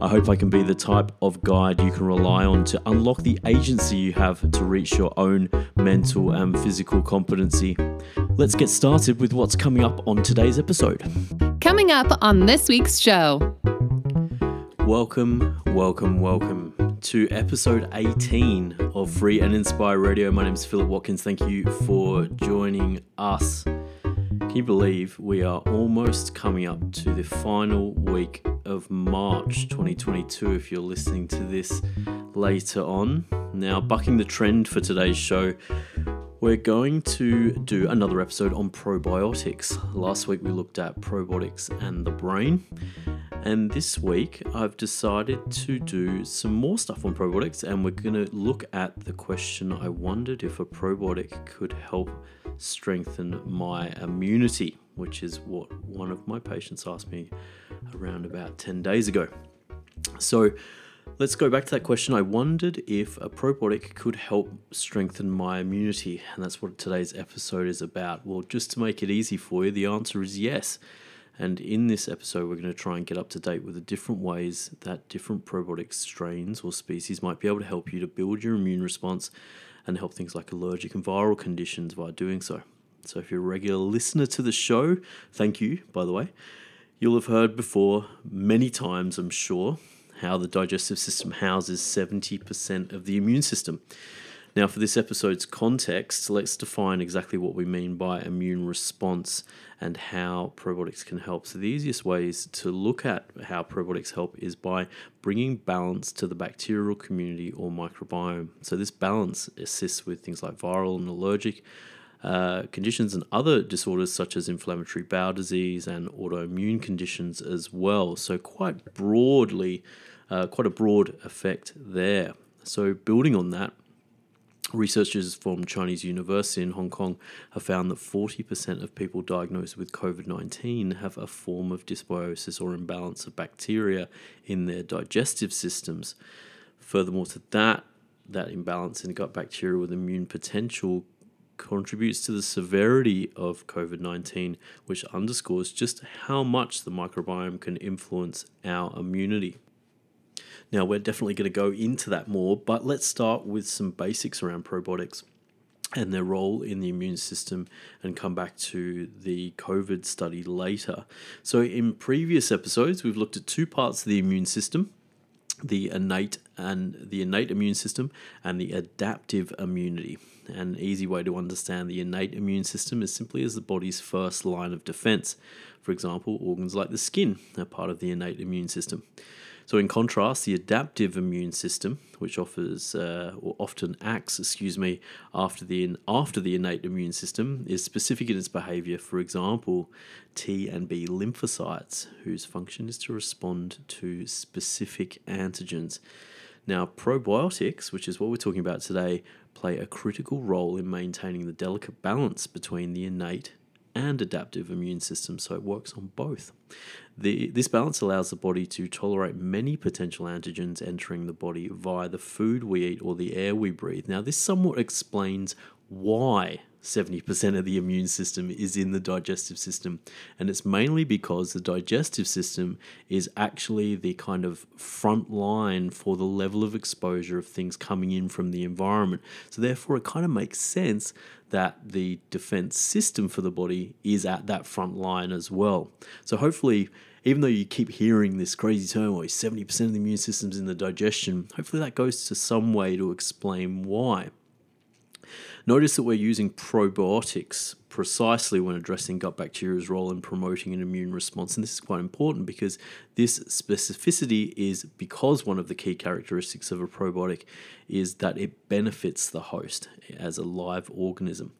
I hope I can be the type of guide you can rely on to unlock the agency you have to reach your own mental and physical competency. Let's get started with what's coming up on today's episode. Coming up on this week's show. Welcome, welcome, welcome to episode 18 of Free and Inspire Radio. My name is Philip Watkins. Thank you for joining us. Can you believe we are almost coming up to the final week of March 2022 if you're listening to this later on? Now, bucking the trend for today's show, we're going to do another episode on probiotics. Last week we looked at probiotics and the brain. And this week I've decided to do some more stuff on probiotics and we're going to look at the question I wondered if a probiotic could help strengthen my immunity, which is what one of my patients asked me around about 10 days ago. So let's go back to that question. I wondered if a probiotic could help strengthen my immunity, and that's what today's episode is about. Well, just to make it easy for you, the answer is yes. And in this episode, we're going to try and get up to date with the different ways that different probiotic strains or species might be able to help you to build your immune response and help things like allergic and viral conditions by doing so. So, if you're a regular listener to the show, thank you, by the way. You'll have heard before many times, I'm sure, how the digestive system houses 70% of the immune system. Now, for this episode's context, let's define exactly what we mean by immune response and how probiotics can help. So, the easiest ways to look at how probiotics help is by bringing balance to the bacterial community or microbiome. So, this balance assists with things like viral and allergic. Uh, conditions and other disorders such as inflammatory bowel disease and autoimmune conditions as well. So, quite broadly, uh, quite a broad effect there. So, building on that, Researchers from Chinese University in Hong Kong have found that 40% of people diagnosed with COVID 19 have a form of dysbiosis or imbalance of bacteria in their digestive systems. Furthermore, to that, that imbalance in gut bacteria with immune potential contributes to the severity of COVID 19, which underscores just how much the microbiome can influence our immunity. Now, we're definitely going to go into that more, but let's start with some basics around probiotics and their role in the immune system and come back to the COVID study later. So, in previous episodes, we've looked at two parts of the immune system the innate and the innate immune system and the adaptive immunity. An easy way to understand the innate immune system is simply as the body's first line of defense. For example, organs like the skin are part of the innate immune system. So, in contrast, the adaptive immune system, which offers uh, or often acts, excuse me, after the after the innate immune system, is specific in its behavior. For example, T and B lymphocytes, whose function is to respond to specific antigens. Now, probiotics, which is what we're talking about today, play a critical role in maintaining the delicate balance between the innate and adaptive immune system, so it works on both. The, this balance allows the body to tolerate many potential antigens entering the body via the food we eat or the air we breathe. Now, this somewhat explains why 70% of the immune system is in the digestive system. And it's mainly because the digestive system is actually the kind of front line for the level of exposure of things coming in from the environment. So, therefore, it kind of makes sense that the defense system for the body is at that front line as well. So, hopefully, even though you keep hearing this crazy term, where 70% of the immune system's in the digestion, hopefully that goes to some way to explain why. Notice that we're using probiotics precisely when addressing gut bacteria's role in promoting an immune response. And this is quite important because this specificity is because one of the key characteristics of a probiotic is that it benefits the host as a live organism.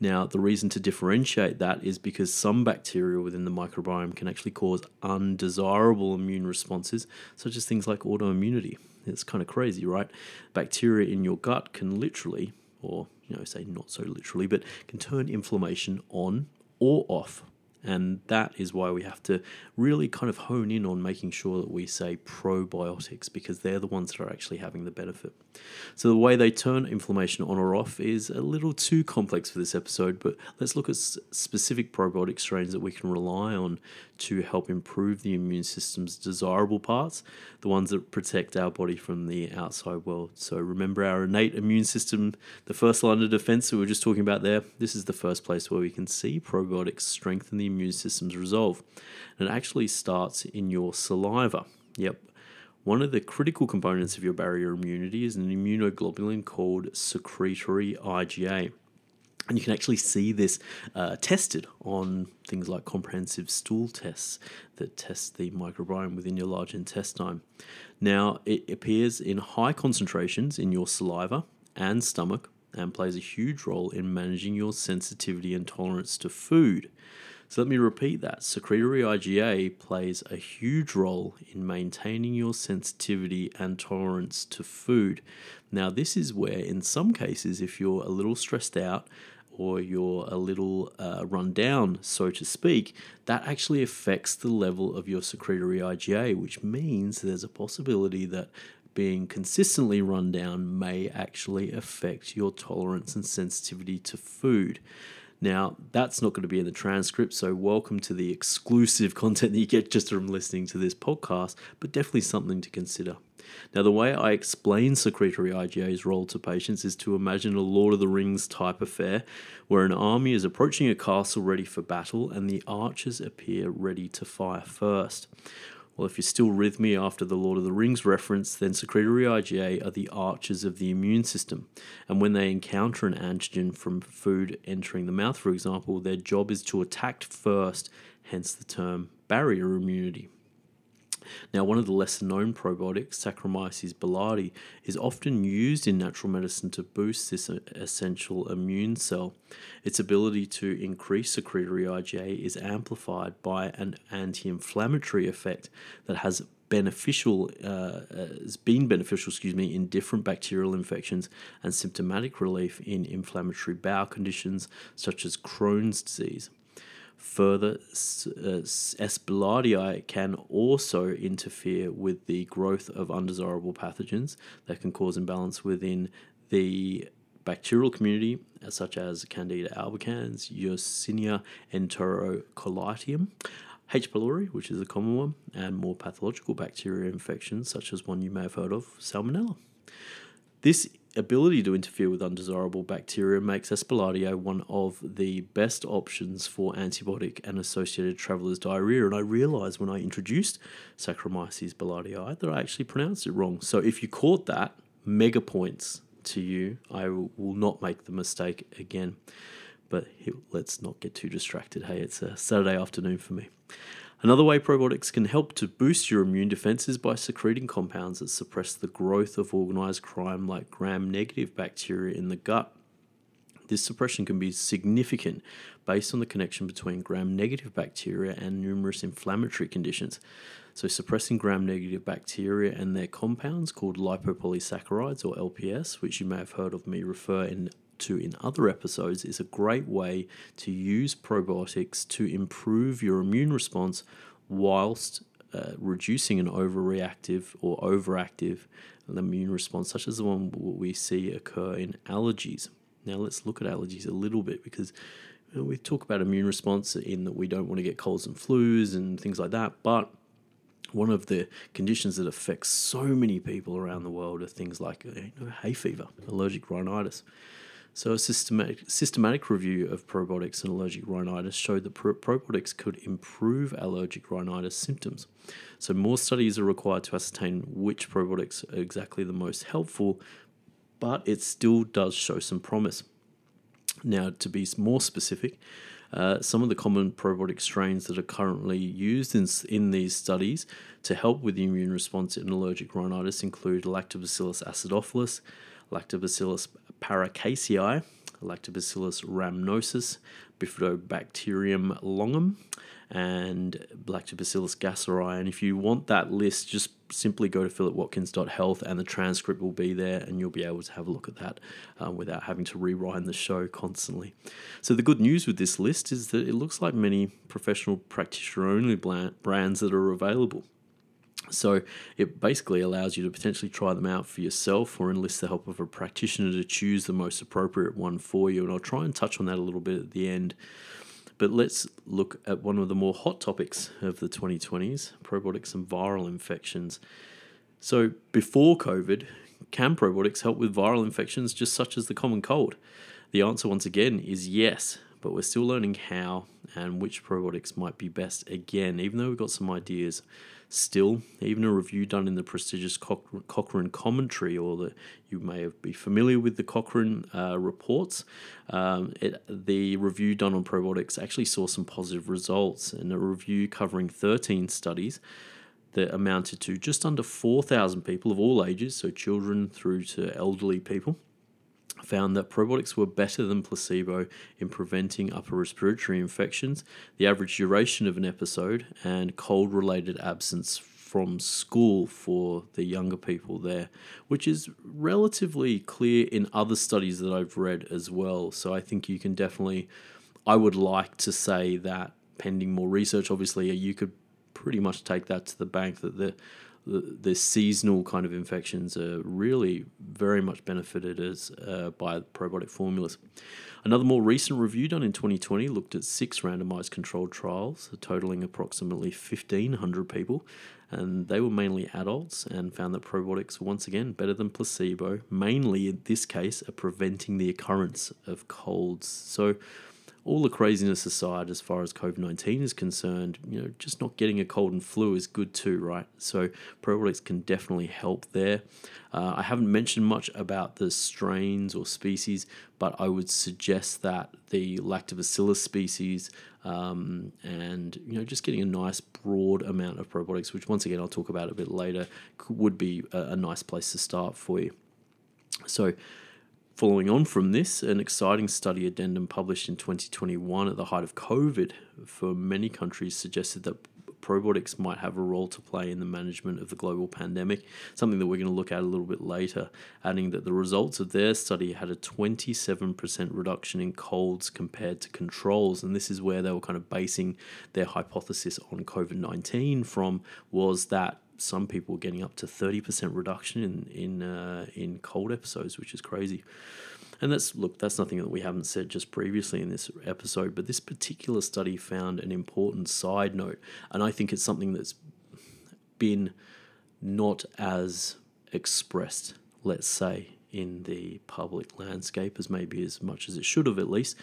Now, the reason to differentiate that is because some bacteria within the microbiome can actually cause undesirable immune responses, such as things like autoimmunity. It's kind of crazy, right? Bacteria in your gut can literally or you know, say not so literally, but can turn inflammation on or off. And that is why we have to really kind of hone in on making sure that we say probiotics because they're the ones that are actually having the benefit. So, the way they turn inflammation on or off is a little too complex for this episode, but let's look at specific probiotic strains that we can rely on to help improve the immune system's desirable parts, the ones that protect our body from the outside world. So, remember our innate immune system, the first line of defense that we were just talking about there. This is the first place where we can see probiotics strengthen the immune system's resolve. And it actually starts in your saliva. Yep. One of the critical components of your barrier immunity is an immunoglobulin called secretory IgA. And you can actually see this uh, tested on things like comprehensive stool tests that test the microbiome within your large intestine. Now, it appears in high concentrations in your saliva and stomach and plays a huge role in managing your sensitivity and tolerance to food. So let me repeat that. Secretory IgA plays a huge role in maintaining your sensitivity and tolerance to food. Now, this is where, in some cases, if you're a little stressed out, or you're a little uh, run down, so to speak, that actually affects the level of your secretory IgA, which means there's a possibility that being consistently run down may actually affect your tolerance and sensitivity to food. Now, that's not going to be in the transcript, so welcome to the exclusive content that you get just from listening to this podcast, but definitely something to consider. Now, the way I explain secretory IgA's role to patients is to imagine a Lord of the Rings type affair where an army is approaching a castle ready for battle and the archers appear ready to fire first. Well, if you're still with me after the Lord of the Rings reference, then secretory IgA are the archers of the immune system. And when they encounter an antigen from food entering the mouth, for example, their job is to attack first, hence the term barrier immunity. Now, one of the lesser known probiotics, Saccharomyces boulardii, is often used in natural medicine to boost this essential immune cell. Its ability to increase secretory IgA is amplified by an anti inflammatory effect that has beneficial uh, has been beneficial excuse me in different bacterial infections and symptomatic relief in inflammatory bowel conditions such as Crohn's disease. Further, uh, can also interfere with the growth of undesirable pathogens that can cause imbalance within the bacterial community, uh, such as Candida albicans, Yersinia enterocolitica, H. pylori, which is a common one, and more pathological bacteria infections, such as one you may have heard of, Salmonella. This ability to interfere with undesirable bacteria makes S. one of the best options for antibiotic and associated traveller's diarrhea. And I realised when I introduced Saccharomyces boulardii that I actually pronounced it wrong. So if you caught that, mega points to you. I will not make the mistake again. But let's not get too distracted. Hey, it's a Saturday afternoon for me. Another way probiotics can help to boost your immune defense is by secreting compounds that suppress the growth of organized crime like gram negative bacteria in the gut. This suppression can be significant based on the connection between gram negative bacteria and numerous inflammatory conditions. So, suppressing gram negative bacteria and their compounds called lipopolysaccharides or LPS, which you may have heard of me refer in to in other episodes is a great way to use probiotics to improve your immune response whilst uh, reducing an overreactive or overactive immune response, such as the one we see occur in allergies. Now, let's look at allergies a little bit because you know, we talk about immune response in that we don't want to get colds and flus and things like that, but one of the conditions that affects so many people around the world are things like you know, hay fever, allergic rhinitis. So, a systematic, systematic review of probiotics and allergic rhinitis showed that probiotics could improve allergic rhinitis symptoms. So, more studies are required to ascertain which probiotics are exactly the most helpful, but it still does show some promise. Now, to be more specific, uh, some of the common probiotic strains that are currently used in, in these studies to help with the immune response in allergic rhinitis include Lactobacillus acidophilus, Lactobacillus paracasei, Lactobacillus rhamnosus, Bifidobacterium longum, and Lactobacillus gasseri. And if you want that list, just simply go to philipwatkins.health and the transcript will be there and you'll be able to have a look at that um, without having to rewind the show constantly. So, the good news with this list is that it looks like many professional practitioner only brands that are available. So it basically allows you to potentially try them out for yourself or enlist the help of a practitioner to choose the most appropriate one for you. And I'll try and touch on that a little bit at the end. But let's look at one of the more hot topics of the 2020s probiotics and viral infections. So, before COVID, can probiotics help with viral infections just such as the common cold? The answer, once again, is yes, but we're still learning how and which probiotics might be best again, even though we've got some ideas. Still, even a review done in the prestigious Cochrane commentary, or the you may be familiar with the Cochrane uh, reports, um, it, the review done on probiotics actually saw some positive results. In a review covering 13 studies, that amounted to just under 4,000 people of all ages, so children through to elderly people found that probiotics were better than placebo in preventing upper respiratory infections, the average duration of an episode, and cold related absence from school for the younger people there, which is relatively clear in other studies that I've read as well. So I think you can definitely, I would like to say that pending more research, obviously, you could pretty much take that to the bank that the the, the seasonal kind of infections are really very much benefited as uh, by probiotic formulas. Another more recent review done in 2020 looked at six randomized controlled trials, totaling approximately 1,500 people, and they were mainly adults and found that probiotics once again better than placebo, mainly in this case, at preventing the occurrence of colds. So, all the craziness aside, as far as COVID 19 is concerned, you know, just not getting a cold and flu is good too, right? So, probiotics can definitely help there. Uh, I haven't mentioned much about the strains or species, but I would suggest that the Lactobacillus species um, and you know just getting a nice broad amount of probiotics, which once again I'll talk about a bit later, would be a, a nice place to start for you. So Following on from this, an exciting study addendum published in 2021 at the height of COVID for many countries suggested that probiotics might have a role to play in the management of the global pandemic, something that we're going to look at a little bit later, adding that the results of their study had a 27% reduction in colds compared to controls. And this is where they were kind of basing their hypothesis on COVID 19 from, was that some people getting up to 30% reduction in in uh, in cold episodes, which is crazy. And that's look, that's nothing that we haven't said just previously in this episode, but this particular study found an important side note, and I think it's something that's been not as expressed, let's say, in the public landscape as maybe as much as it should have at least.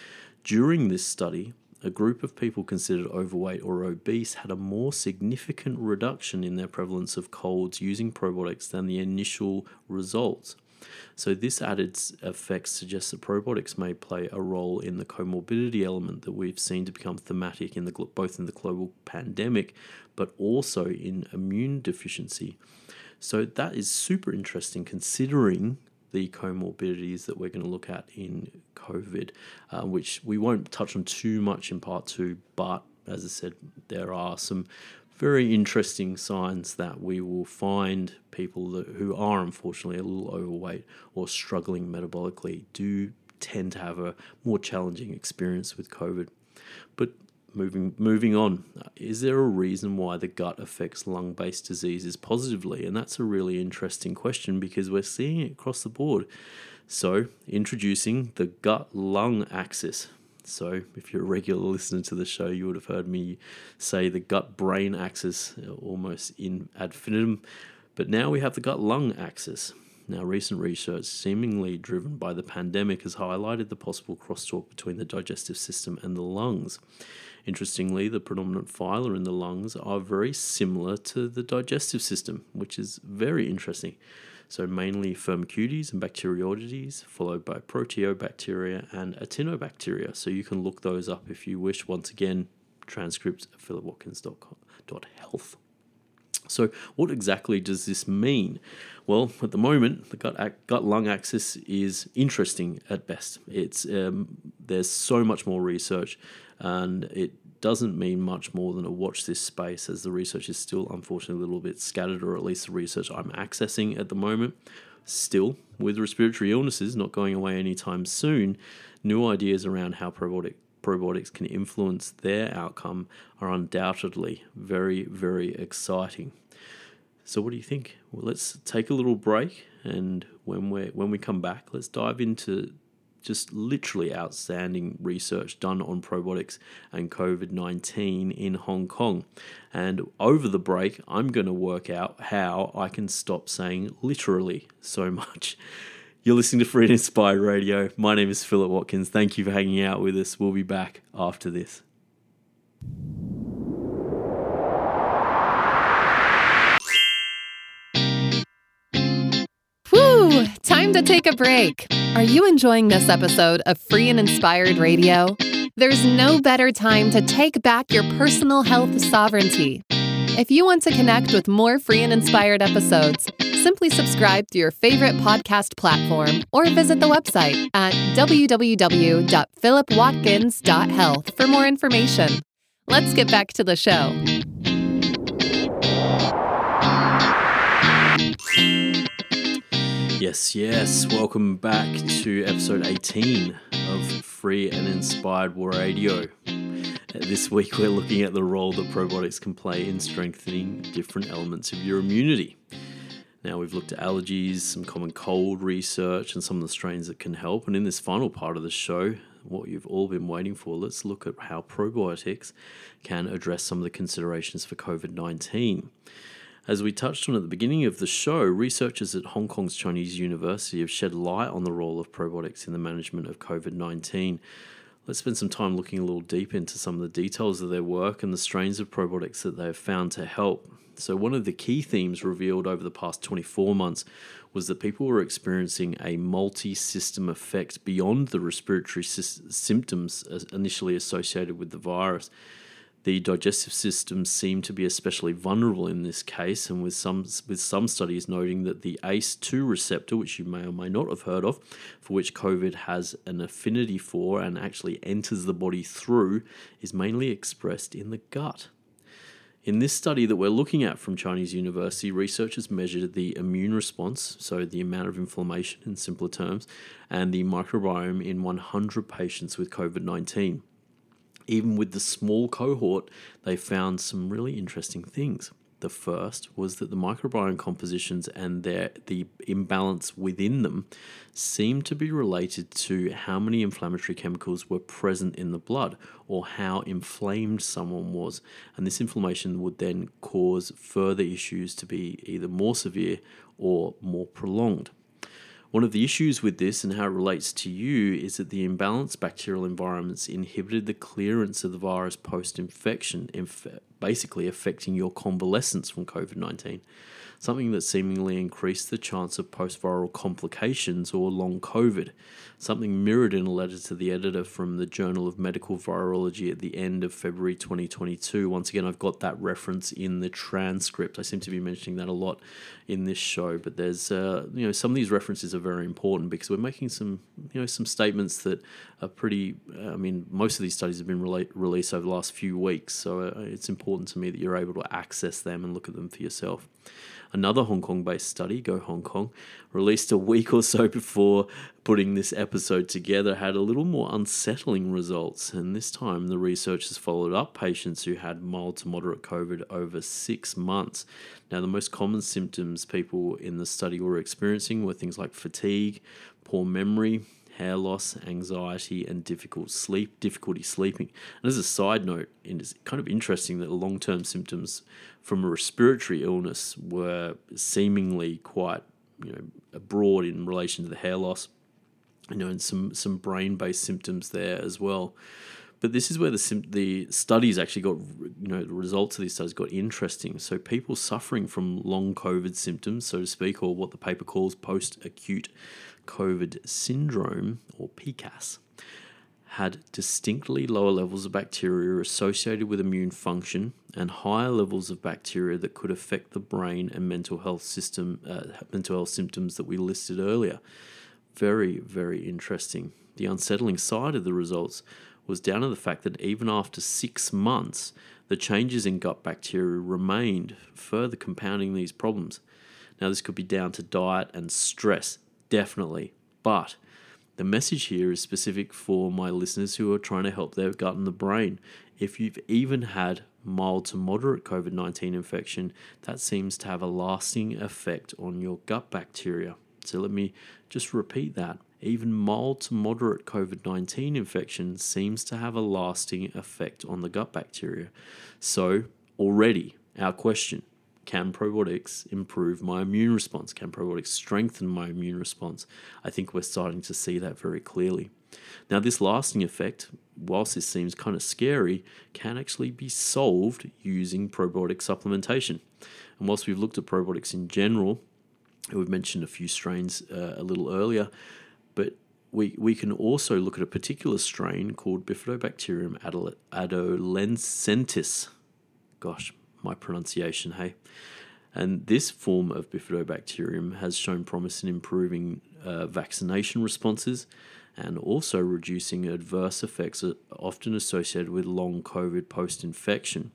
During this study, a group of people considered overweight or obese had a more significant reduction in their prevalence of colds using probiotics than the initial results. So, this added effect suggests that probiotics may play a role in the comorbidity element that we've seen to become thematic in the both in the global pandemic, but also in immune deficiency. So that is super interesting considering the comorbidities that we're going to look at in COVID, uh, which we won't touch on too much in part two, but as I said, there are some very interesting signs that we will find people that, who are unfortunately a little overweight or struggling metabolically do tend to have a more challenging experience with COVID. But moving moving on. Is there a reason why the gut affects lung-based diseases positively? And that's a really interesting question because we're seeing it across the board. So introducing the gut lung axis. So if you're a regular listener to the show you would have heard me say the gut brain axis uh, almost in ad infinitum but now we have the gut lung axis now, recent research, seemingly driven by the pandemic, has highlighted the possible crosstalk between the digestive system and the lungs. Interestingly, the predominant phyla in the lungs are very similar to the digestive system, which is very interesting. So, mainly Firmicutes and Bacteroidetes, followed by Proteobacteria and Actinobacteria. So, you can look those up if you wish. Once again, transcripts at philipwatkins.health. So, what exactly does this mean? Well, at the moment, the gut gut lung axis is interesting at best. It's um, there's so much more research, and it doesn't mean much more than a watch this space, as the research is still unfortunately a little bit scattered, or at least the research I'm accessing at the moment. Still, with respiratory illnesses not going away anytime soon, new ideas around how probiotic probiotics can influence their outcome are undoubtedly very, very exciting. So, what do you think? Well, let's take a little break, and when we when we come back, let's dive into just literally outstanding research done on probiotics and COVID 19 in Hong Kong. And over the break, I'm going to work out how I can stop saying literally so much. You're listening to Free and Inspired Radio. My name is Philip Watkins. Thank you for hanging out with us. We'll be back after this. Whew, time to take a break. Are you enjoying this episode of Free and Inspired Radio? There's no better time to take back your personal health sovereignty. If you want to connect with more free and inspired episodes, simply subscribe to your favorite podcast platform or visit the website at www.philipwatkins.health for more information. Let's get back to the show. Yes, yes. Welcome back to episode 18 of Free and Inspired War Radio. Uh, this week we're looking at the role that probiotics can play in strengthening different elements of your immunity. Now, we've looked at allergies, some common cold research, and some of the strains that can help. And in this final part of the show, what you've all been waiting for, let's look at how probiotics can address some of the considerations for COVID 19. As we touched on at the beginning of the show, researchers at Hong Kong's Chinese University have shed light on the role of probiotics in the management of COVID 19. Let's spend some time looking a little deep into some of the details of their work and the strains of probiotics that they have found to help. So, one of the key themes revealed over the past 24 months was that people were experiencing a multi system effect beyond the respiratory sy- symptoms uh, initially associated with the virus. The digestive system seemed to be especially vulnerable in this case, and with some with some studies noting that the ACE2 receptor, which you may or may not have heard of, for which COVID has an affinity for and actually enters the body through, is mainly expressed in the gut. In this study that we're looking at from Chinese University, researchers measured the immune response, so the amount of inflammation in simpler terms, and the microbiome in 100 patients with COVID 19 even with the small cohort, they found some really interesting things. The first was that the microbiome compositions and their the imbalance within them seemed to be related to how many inflammatory chemicals were present in the blood or how inflamed someone was. And this inflammation would then cause further issues to be either more severe or more prolonged. One of the issues with this and how it relates to you is that the imbalanced bacterial environments inhibited the clearance of the virus post infection, basically affecting your convalescence from COVID 19 something that seemingly increased the chance of post viral complications or long COVID, something mirrored in a letter to the editor from the Journal of Medical Virology at the end of February 2022. Once again, I've got that reference in the transcript. I seem to be mentioning that a lot in this show, but there's, uh, you know, some of these references are very important because we're making some, you know, some statements that are pretty, I mean, most of these studies have been released over the last few weeks, so uh, it's important to me that you're able to access them and look at them for yourself. Another Hong Kong based study, Go Hong Kong, released a week or so before putting this episode together, had a little more unsettling results. And this time, the researchers followed up patients who had mild to moderate COVID over six months. Now, the most common symptoms people in the study were experiencing were things like fatigue, poor memory, hair loss, anxiety, and difficult sleep, difficulty sleeping. And as a side note, it's kind of interesting that the long-term symptoms from a respiratory illness were seemingly quite, you know, broad in relation to the hair loss. You know, and some some brain-based symptoms there as well. But this is where the the studies actually got, you know, the results of these studies got interesting. So people suffering from long COVID symptoms, so to speak, or what the paper calls post acute COVID syndrome, or PCAS, had distinctly lower levels of bacteria associated with immune function and higher levels of bacteria that could affect the brain and mental health system, uh, mental health symptoms that we listed earlier. Very, very interesting. The unsettling side of the results was down to the fact that even after six months, the changes in gut bacteria remained, further compounding these problems. Now, this could be down to diet and stress, definitely, but the message here is specific for my listeners who are trying to help their gut and the brain. If you've even had mild to moderate COVID 19 infection, that seems to have a lasting effect on your gut bacteria. So let me just repeat that. Even mild to moderate COVID 19 infection seems to have a lasting effect on the gut bacteria. So, already, our question can probiotics improve my immune response? Can probiotics strengthen my immune response? I think we're starting to see that very clearly. Now, this lasting effect, whilst this seems kind of scary, can actually be solved using probiotic supplementation. And whilst we've looked at probiotics in general, we've mentioned a few strains uh, a little earlier, we, we can also look at a particular strain called Bifidobacterium adolencentis. Gosh, my pronunciation, hey. And this form of bifidobacterium has shown promise in improving uh, vaccination responses and also reducing adverse effects often associated with long COVID post infection.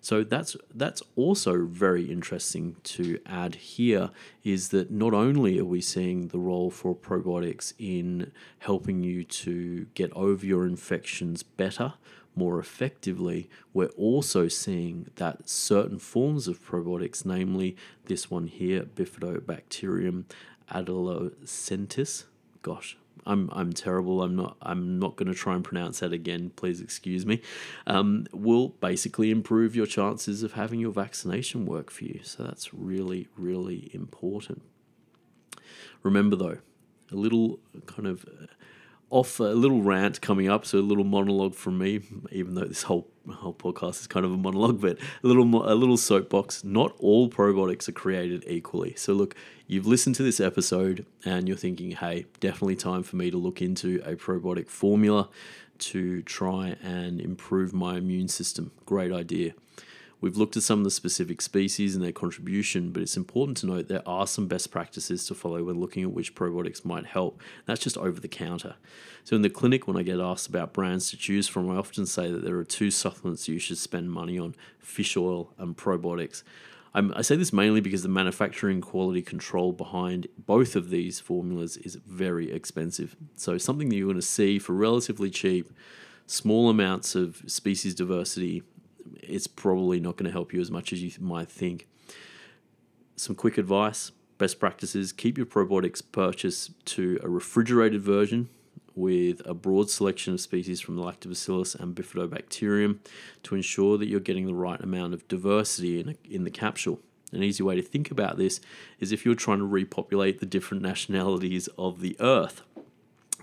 So that's that's also very interesting to add here is that not only are we seeing the role for probiotics in helping you to get over your infections better, more effectively, we're also seeing that certain forms of probiotics, namely this one here, Bifidobacterium adolencentis, gosh, I'm I'm terrible. I'm not I'm not going to try and pronounce that again. Please excuse me. Um, will basically improve your chances of having your vaccination work for you. So that's really really important. Remember though, a little kind of off a little rant coming up, so a little monologue from me, even though this whole whole podcast is kind of a monologue, but a little a little soapbox. Not all probiotics are created equally. So look, you've listened to this episode and you're thinking, hey, definitely time for me to look into a probiotic formula to try and improve my immune system. Great idea. We've looked at some of the specific species and their contribution, but it's important to note there are some best practices to follow when looking at which probiotics might help. That's just over the counter. So, in the clinic, when I get asked about brands to choose from, I often say that there are two supplements you should spend money on fish oil and probiotics. I'm, i say this mainly because the manufacturing quality control behind both of these formulas is very expensive. So, something that you're going to see for relatively cheap, small amounts of species diversity it's probably not going to help you as much as you might think. Some quick advice best practices keep your probiotics purchase to a refrigerated version with a broad selection of species from lactobacillus and bifidobacterium to ensure that you're getting the right amount of diversity in, a, in the capsule. An easy way to think about this is if you're trying to repopulate the different nationalities of the earth.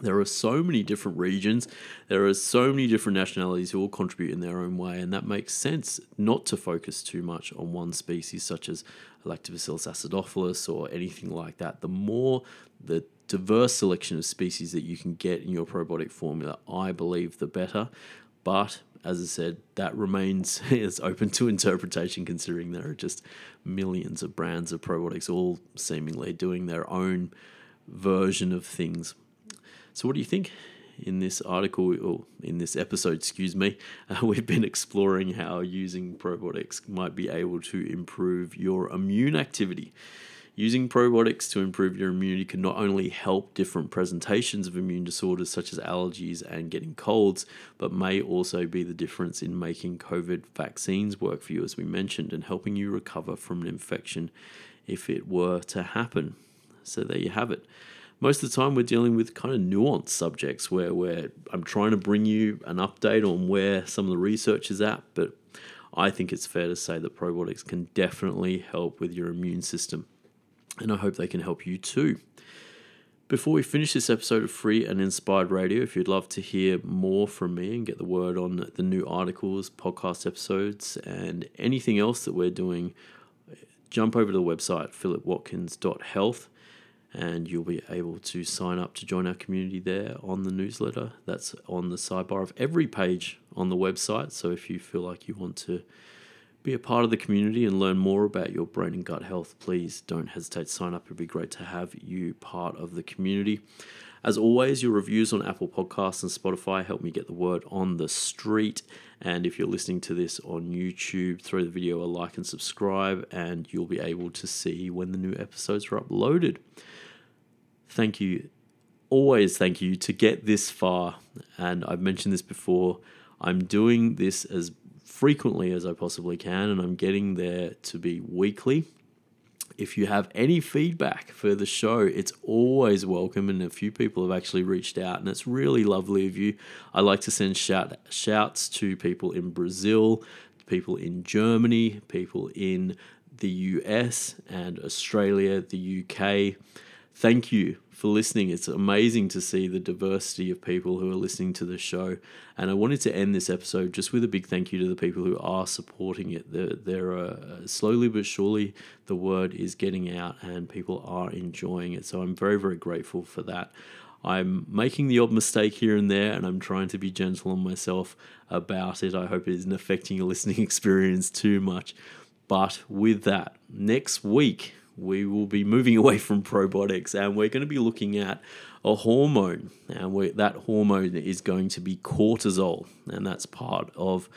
There are so many different regions, there are so many different nationalities who all contribute in their own way, and that makes sense not to focus too much on one species, such as Lactobacillus acidophilus or anything like that. The more the diverse selection of species that you can get in your probiotic formula, I believe, the better. But as I said, that remains is open to interpretation considering there are just millions of brands of probiotics all seemingly doing their own version of things. So, what do you think? In this article, or in this episode, excuse me, uh, we've been exploring how using probiotics might be able to improve your immune activity. Using probiotics to improve your immunity can not only help different presentations of immune disorders such as allergies and getting colds, but may also be the difference in making COVID vaccines work for you, as we mentioned, and helping you recover from an infection if it were to happen. So, there you have it most of the time we're dealing with kind of nuanced subjects where where I'm trying to bring you an update on where some of the research is at, but I think it's fair to say that probiotics can definitely help with your immune system. And I hope they can help you too. Before we finish this episode of Free and Inspired Radio, if you'd love to hear more from me and get the word on the new articles, podcast episodes, and anything else that we're doing, jump over to the website philipwatkins.health and you'll be able to sign up to join our community there on the newsletter. That's on the sidebar of every page on the website. So if you feel like you want to be a part of the community and learn more about your brain and gut health, please don't hesitate to sign up. It'd be great to have you part of the community. As always, your reviews on Apple Podcasts and Spotify help me get the word on the street. And if you're listening to this on YouTube, throw the video a like and subscribe, and you'll be able to see when the new episodes are uploaded. Thank you, always thank you to get this far. And I've mentioned this before, I'm doing this as frequently as I possibly can, and I'm getting there to be weekly. If you have any feedback for the show, it's always welcome. And a few people have actually reached out, and it's really lovely of you. I like to send shout, shouts to people in Brazil, people in Germany, people in the US and Australia, the UK. Thank you for listening. It's amazing to see the diversity of people who are listening to the show. And I wanted to end this episode just with a big thank you to the people who are supporting it. There, there are uh, slowly but surely the word is getting out and people are enjoying it. So I'm very, very grateful for that. I'm making the odd mistake here and there, and I'm trying to be gentle on myself about it. I hope it isn't affecting your listening experience too much. But with that, next week, we will be moving away from probiotics and we're going to be looking at a hormone. And that hormone is going to be cortisol, and that's part of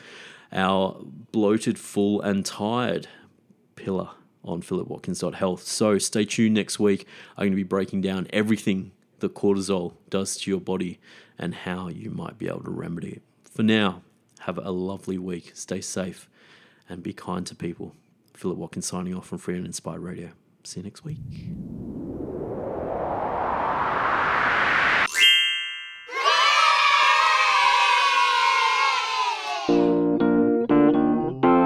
our bloated, full, and tired pillar on philipwatkins.health. So stay tuned next week. I'm going to be breaking down everything that cortisol does to your body and how you might be able to remedy it. For now, have a lovely week. Stay safe and be kind to people. Philip Watkins signing off from Free and Inspired Radio. See you next week.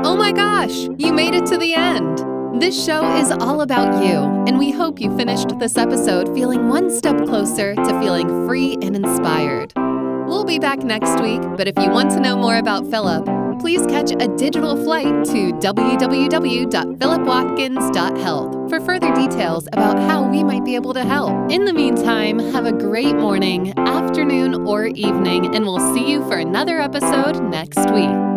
Oh my gosh, you made it to the end. This show is all about you, and we hope you finished this episode feeling one step closer to feeling free and inspired. We'll be back next week, but if you want to know more about Philip, please catch a digital flight to www.philipwatkins.health for further details about how we might be able to help. In the meantime, have a great morning, afternoon, or evening, and we'll see you for another episode next week.